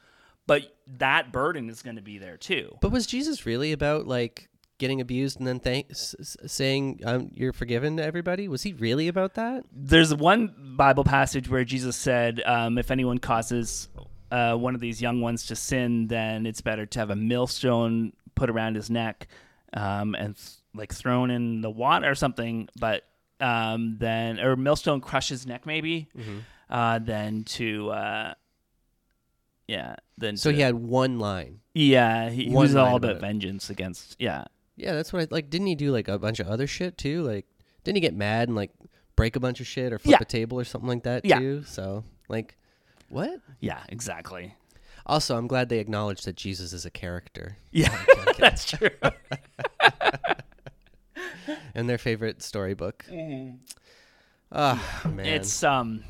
but that burden is going to be there too. But was Jesus really about like getting abused and then thank, saying um, you're forgiven to everybody? Was he really about that? There's one Bible passage where Jesus said, um, "If anyone causes uh, one of these young ones to sin, then it's better to have a millstone put around his neck um, and th- like thrown in the water or something." But um, then, or millstone crush his neck, maybe. Uh, than to, uh, yeah. Then So to- he had one line. yeah, he, he was all about about vengeance against, yeah. Yeah, that's what I like. Didn't he do like a bunch of other shit too? Like, didn't he get mad and like break a bunch of shit or flip Yeah. a table or something like that Yeah. too? So like, what? Yeah, exactly. Also, I'm glad they acknowledged that Jesus is a character Yeah, that's true. in their favorite storybook. Ah, man, Mm-hmm. It's um,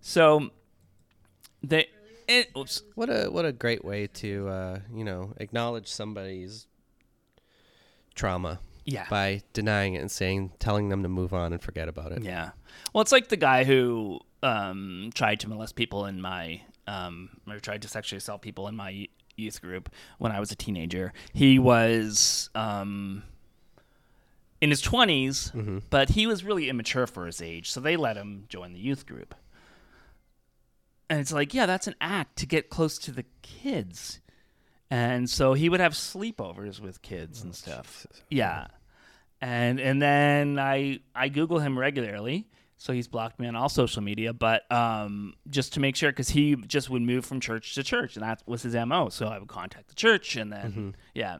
so they. It, oops. what a what a great way to uh, you know acknowledge somebody's trauma Yeah. by denying it and saying telling them to move on and forget about it. Yeah. Well, it's like the guy who um tried to molest people in my um or tried to sexually assault people in my youth group when I was a teenager. He was um in his 20s, but he was really immature for his age, so they let him join the youth group. And it's like, yeah, that's an act to get close to the kids. And so he would have sleepovers with kids and stuff. Yeah. And and then I I Google him regularly. So he's blocked me on all social media, but um, just to make sure, because he just would move from church to church, and that was his mo. So I would contact the church, and then yeah,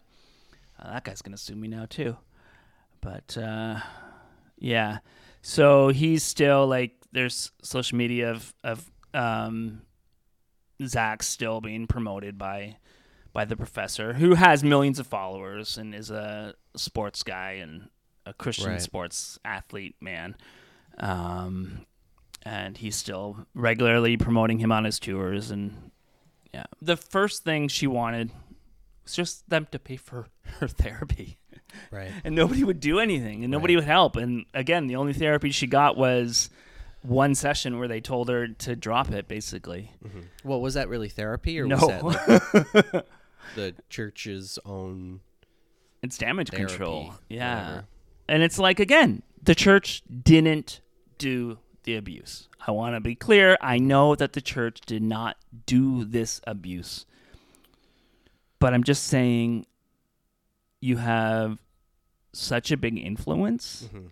uh, that guy's gonna sue me now too. But uh, yeah, so he's still like there's social media of of um, Zach still being promoted by by the professor, who has millions of followers and is a sports guy and a Christian Right. sports athlete man. Um, and he's still regularly promoting him on his tours. And yeah, the first thing she wanted was just them to pay for her therapy Right. and nobody would do anything and nobody would help and again the only therapy she got was one session where they told her to drop it basically Well, was that really therapy or no was that like, the church's own? it's damage Therapy, control. Yeah. whatever. and it's like again the church didn't do the abuse. I want to be clear i know that the church did not do this abuse. But i'm just saying you have such a big influence. Mm-hmm.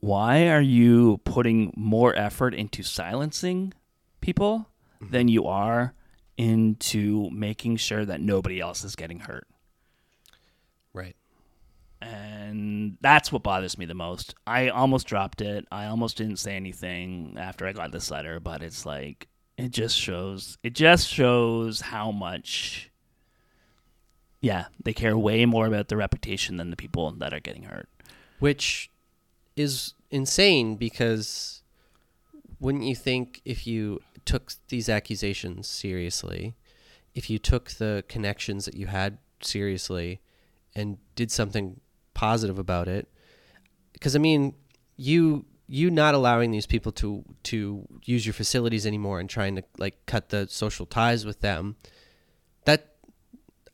Why are you putting more effort into silencing people mm-hmm. than you are into making sure that nobody else is getting hurt Right. and that's what bothers me the most. I almost dropped it. I almost didn't say anything after I got this letter, but it's like it just shows it just shows how much yeah, they care way more about their reputation than the people that are getting hurt. Which is insane because wouldn't you think if you took these accusations seriously, if you took the connections that you had seriously and did something positive about it? Because I mean, you you not allowing these people to to use your facilities anymore and trying to like cut the social ties with them that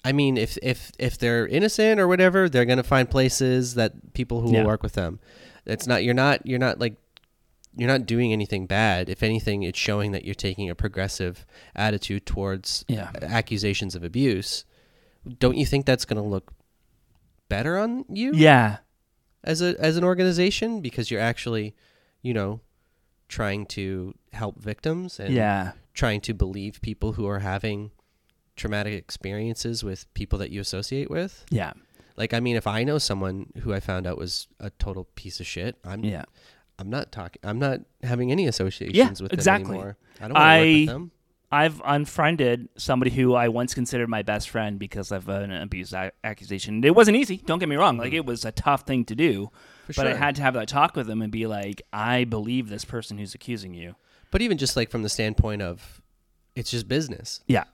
I mean, if if if they're innocent or whatever, they're gonna find places that people who Yeah. will work with them. It's not you're not you're not like you're not doing anything bad. If anything, it's showing that you're taking a progressive attitude towards Yeah. accusations of abuse. Don't you think that's gonna look better on you? Yeah. as a as an organization because you're actually, you know, trying to help victims and Yeah. trying to believe people who are having traumatic experiences with people that you associate with. Yeah. Like I mean, if I know someone who I found out was a total piece of shit, I'm Yeah. I'm not talking. I'm not having any associations with exactly. them anymore. I don't want to work I- with them. I've unfriended somebody who I once considered my best friend because of an abuse accusation. It wasn't easy. Don't get me wrong. Like mm. it was a tough thing to do, For but I had to have that talk with them and be like, I believe this person who's accusing you. But even just like from the standpoint of, it's just business. Yeah.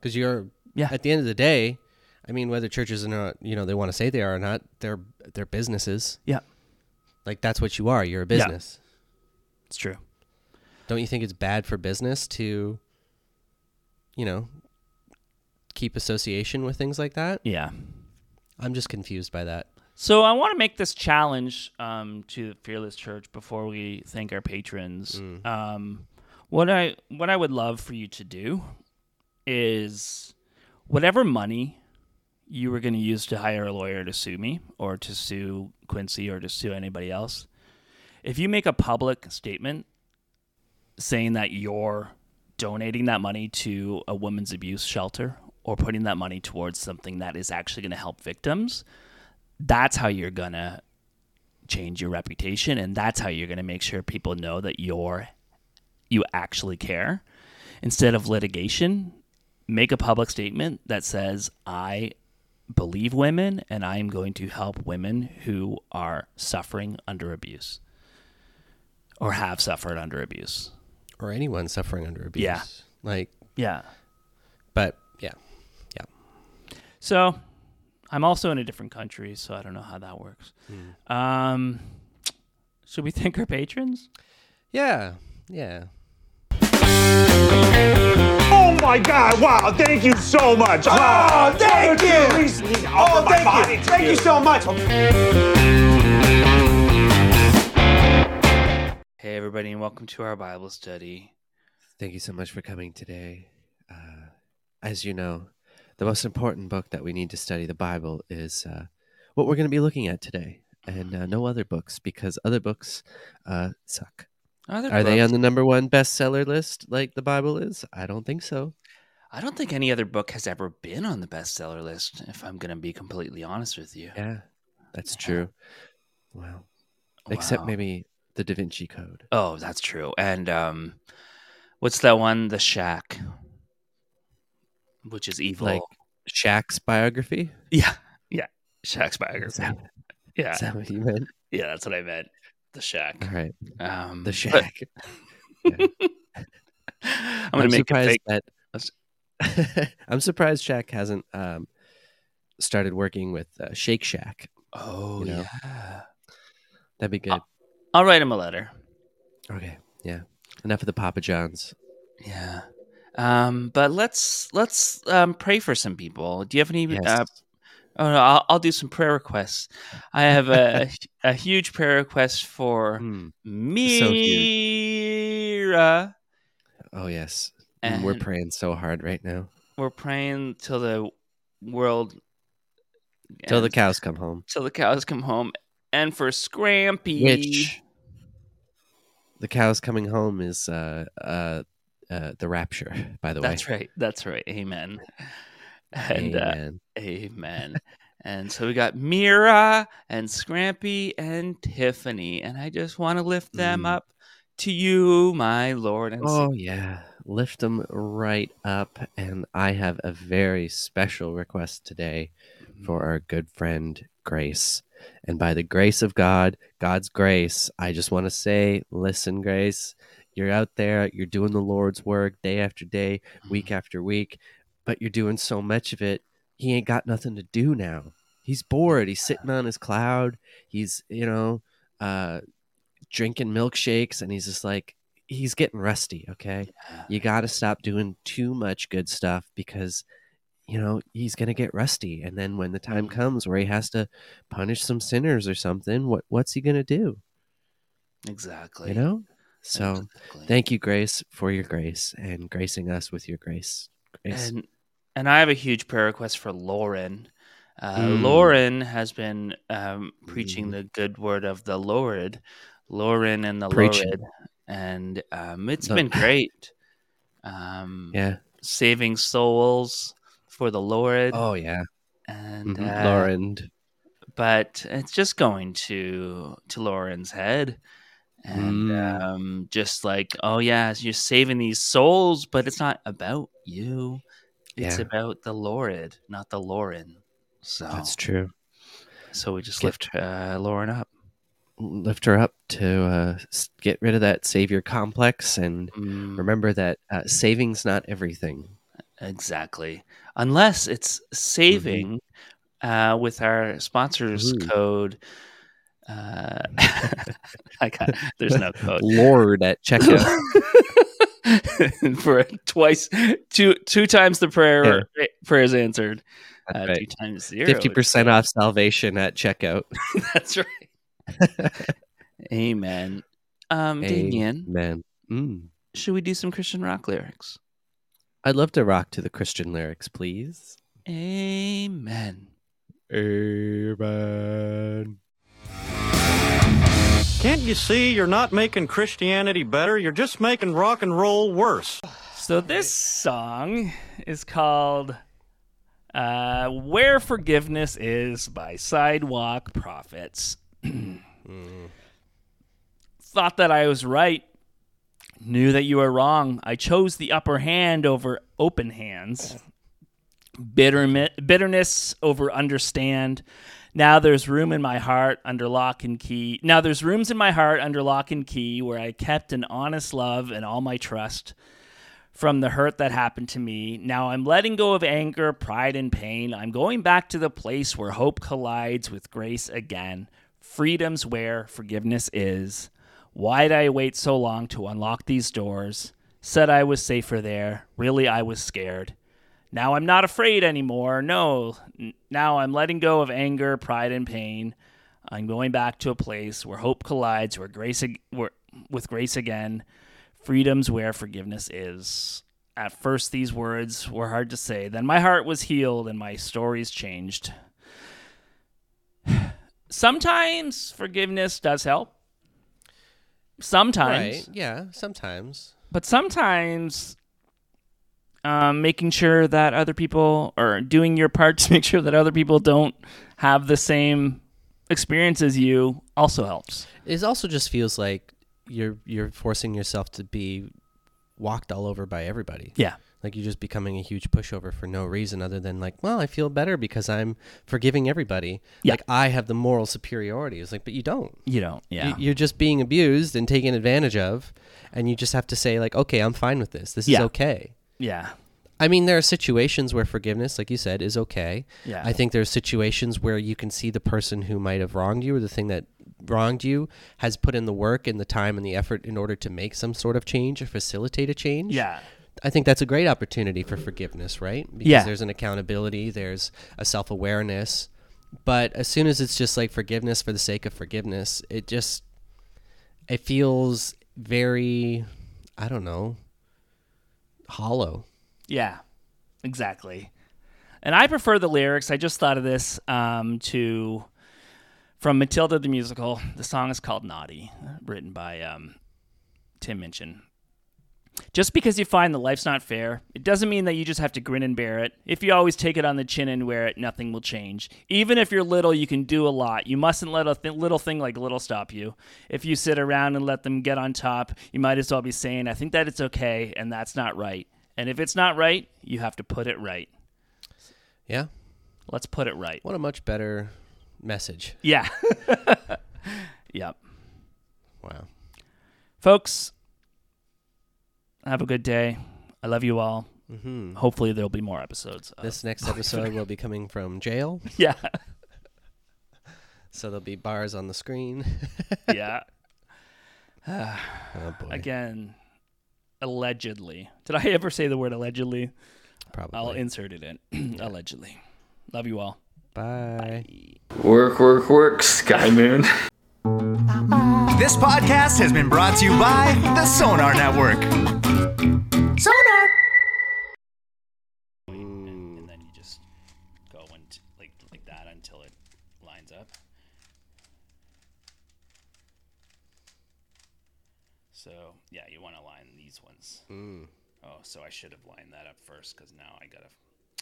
Because you're Yeah. at the end of the day, I mean, whether churches are not, you know, they want to say they are or not, they're they're businesses. Yeah. Like that's what you are. You're a Yeah. business. It's true. Don't you think it's bad for business to, you know, keep association with things like that? Yeah. I'm just confused by that. So I want to make this challenge um, to Fearless Church before we thank our patrons. Um, what I what I would love for you to do is whatever money you were going to use to hire a lawyer to sue me or to sue Quincy or to sue anybody else, if you make a public statement saying that you're donating that money to a women's abuse shelter or putting that money towards something that is actually going to help victims, that's how you're going to change your reputation and that's how you're going to make sure people know that you're you actually care. Instead of litigation make a public statement that says i believe women and i'm going to help women who are suffering under abuse or have suffered under abuse Or anyone suffering under abuse. Yeah. Like, yeah but yeah, yeah. So, I'm also in a different country, so I don't know how that works. Um, should we thank our patrons? Yeah, yeah. Oh my God! Wow! Thank you so much. Oh, thank you. Oh, thank you. Thank you so much. Hey, everybody, and welcome to our Bible study. Thank you so much for coming today. Uh, as you know, the most important book that we need to study, the Bible, is uh, what we're going to be looking at today, and uh, no other books because other books uh, suck. Other Are they on the number one bestseller list like the Bible is? I don't think so. I don't think any other book has ever been on the bestseller list, if I'm going to be completely honest with you. Yeah, that's true. Well, except maybe the Da Vinci Code. Oh, that's true. And um, what's that one? The Shack, which is evil. Like Shaq's biography. yeah, yeah, Shaq's biography. that- Yeah, Is that what you meant? yeah, that's what I meant. The Shack. All right, Um, the but Shack. I'm gonna make surprised fake. that. I'm surprised Shaq hasn't um, started working with uh, Shake Shack. Oh you know? yeah. That'd be good. I'll write him a letter. Okay, yeah. Enough of the Papa Johns. Yeah. Um, but let's let's um, pray for some people. Do you have any? Yes. Uh, oh no, I'll, I'll do some prayer requests. I have a a huge prayer request for Hmm. Mira. Oh yes, And we're praying so hard right now We're praying till the world till the cows come home. till the cows come home, and for Scrampy. Which the cows coming home is uh, uh, uh, the rapture. By the way, That's right. That's right. Amen. And uh, Amen. amen. and so we got Mira and Scrampy and Tiffany, and I just want to lift them Mm. up to you, my Lord and Oh Savior. yeah, lift them right up. And I have a very special request today Mm-hmm. for our good friend Grace. And by the grace of God, God's grace, I just want to say, listen, Grace, you're out there, you're doing the Lord's work day after day, Mm-hmm. week after week, but you're doing so much of it, he ain't got nothing to do now. He's bored. He's sitting on his cloud. He's, you know, uh, drinking milkshakes, and he's just like, he's getting rusty, okay? You got to stop doing too much good stuff because you know he's going to get rusty and then when the time comes where he has to punish some sinners or something what what's he going to do Exactly. you know so Exactly. thank you grace for your grace and gracing us with your grace grace And and I have a huge prayer request for Lauren. Uh, Mm. Lauren has been um, preaching the good word of the Lord, Lauren and the. Lord, and um, it's The- been great. Um, Yeah. saving souls for the Lord. Oh yeah. and Mhm. uh, Lauren. but it's just going to to Lauren's head, and Mm. um, just like, oh yeah, you're saving these souls, but it's not about you. It's Yeah. about the Lord, not the Lauren. So That's true. So we just Get- lift uh, Lauren up. Lift her up to uh, get rid of that savior complex and Mm. remember that uh, saving's not everything. Exactly. Unless it's saving uh, with our sponsors Mm-hmm. Ooh. code. Uh, I got, there's no code. Lord at checkout. For twice, two two times the prayer prayers answered. Uh, right. Two times zero. Fifty percent off salvation at checkout. That's right. Amen. Um, Damien, Man, mm. should we do some Christian rock lyrics? I'd love to rock to the Christian lyrics, please. Amen. Amen. Can't you see you're not making Christianity better? You're just making rock and roll worse. So this song is called uh, "Where Forgiveness Is" by Sidewalk Prophets. Thought that I was right. Knew that you were wrong. I chose the upper hand over open hands. Bitter, bitterness over understand. Now there's room in my heart under lock and key. Now there's rooms in my heart under lock and key where I kept an honest love and all my trust from the hurt that happened to me. Now I'm letting go of anger, pride, and pain. I'm going back to the place where hope collides with grace again. Freedom's where forgiveness is. Why'd I wait so long to unlock these doors? Said I was safer there. Really, I was scared. Now I'm not afraid anymore. No. Now I'm letting go of anger, pride, and pain. I'm going back to a place where hope collides, where grace where, with grace again. Freedom's where forgiveness is. At first, these words were hard to say. Then my heart was healed and my stories changed. Sometimes forgiveness does help. Sometimes. Right. Yeah. Sometimes. But sometimes um, making sure that other people or doing your part to make sure that other people don't have the same experience as you also helps. It also just feels like you're you're forcing yourself to be walked all over by everybody. Yeah. Like you're just becoming a huge pushover for no reason other than like, well, I feel better because I'm forgiving everybody. Yeah. Like I have the moral superiority. It's like, but you don't. You don't. Yeah. You- You're just being abused and taken advantage of, and you just have to say like, okay, I'm fine with this. This is okay. Yeah. I mean, there are situations where forgiveness, like you said, is okay. Yeah. I think there are situations where you can see the person who might have wronged you or the thing that wronged you has put in the work and the time and the effort in order to make some sort of change or facilitate a change. Yeah. I think that's a great opportunity for forgiveness, right? Because Yeah. there's an accountability, there's a self awareness. But as soon as it's just like forgiveness for the sake of forgiveness, it just it feels very I don't know hollow. Yeah, exactly. And I prefer the lyrics. I just thought of this um, to from Matilda the musical. The song is called "Naughty," written by um, Tim Minchin. Just because you find that life's not fair, it doesn't mean that you just have to grin and bear it. If you always take it on the chin and wear it, nothing will change. Even if you're little, you can do a lot. You mustn't let a th- little thing like little stop you. If you sit around and let them get on top, you might as well be saying, I think that it's okay, and that's not right. And if it's not right, you have to put it right. Yeah. Let's put it right. What a much better message. Yeah. yep. Wow. Folks, have a good day. I love you all. Mhm. Hopefully, there'll be more episodes. of- This next episode will be coming from jail. Yeah. So there'll be bars on the screen. yeah. oh boy. Again, allegedly. Did I ever say the word allegedly? Probably. I'll insert it in. allegedly. Love you all. Bye. Work, work, work, Sky Moon. This podcast has been brought to you by the Sonar Network. Sonar. And then you just go and like like that. Until it lines up. So yeah, you want to line these ones. Mm. Oh, so I should have lined that up first because now I gotta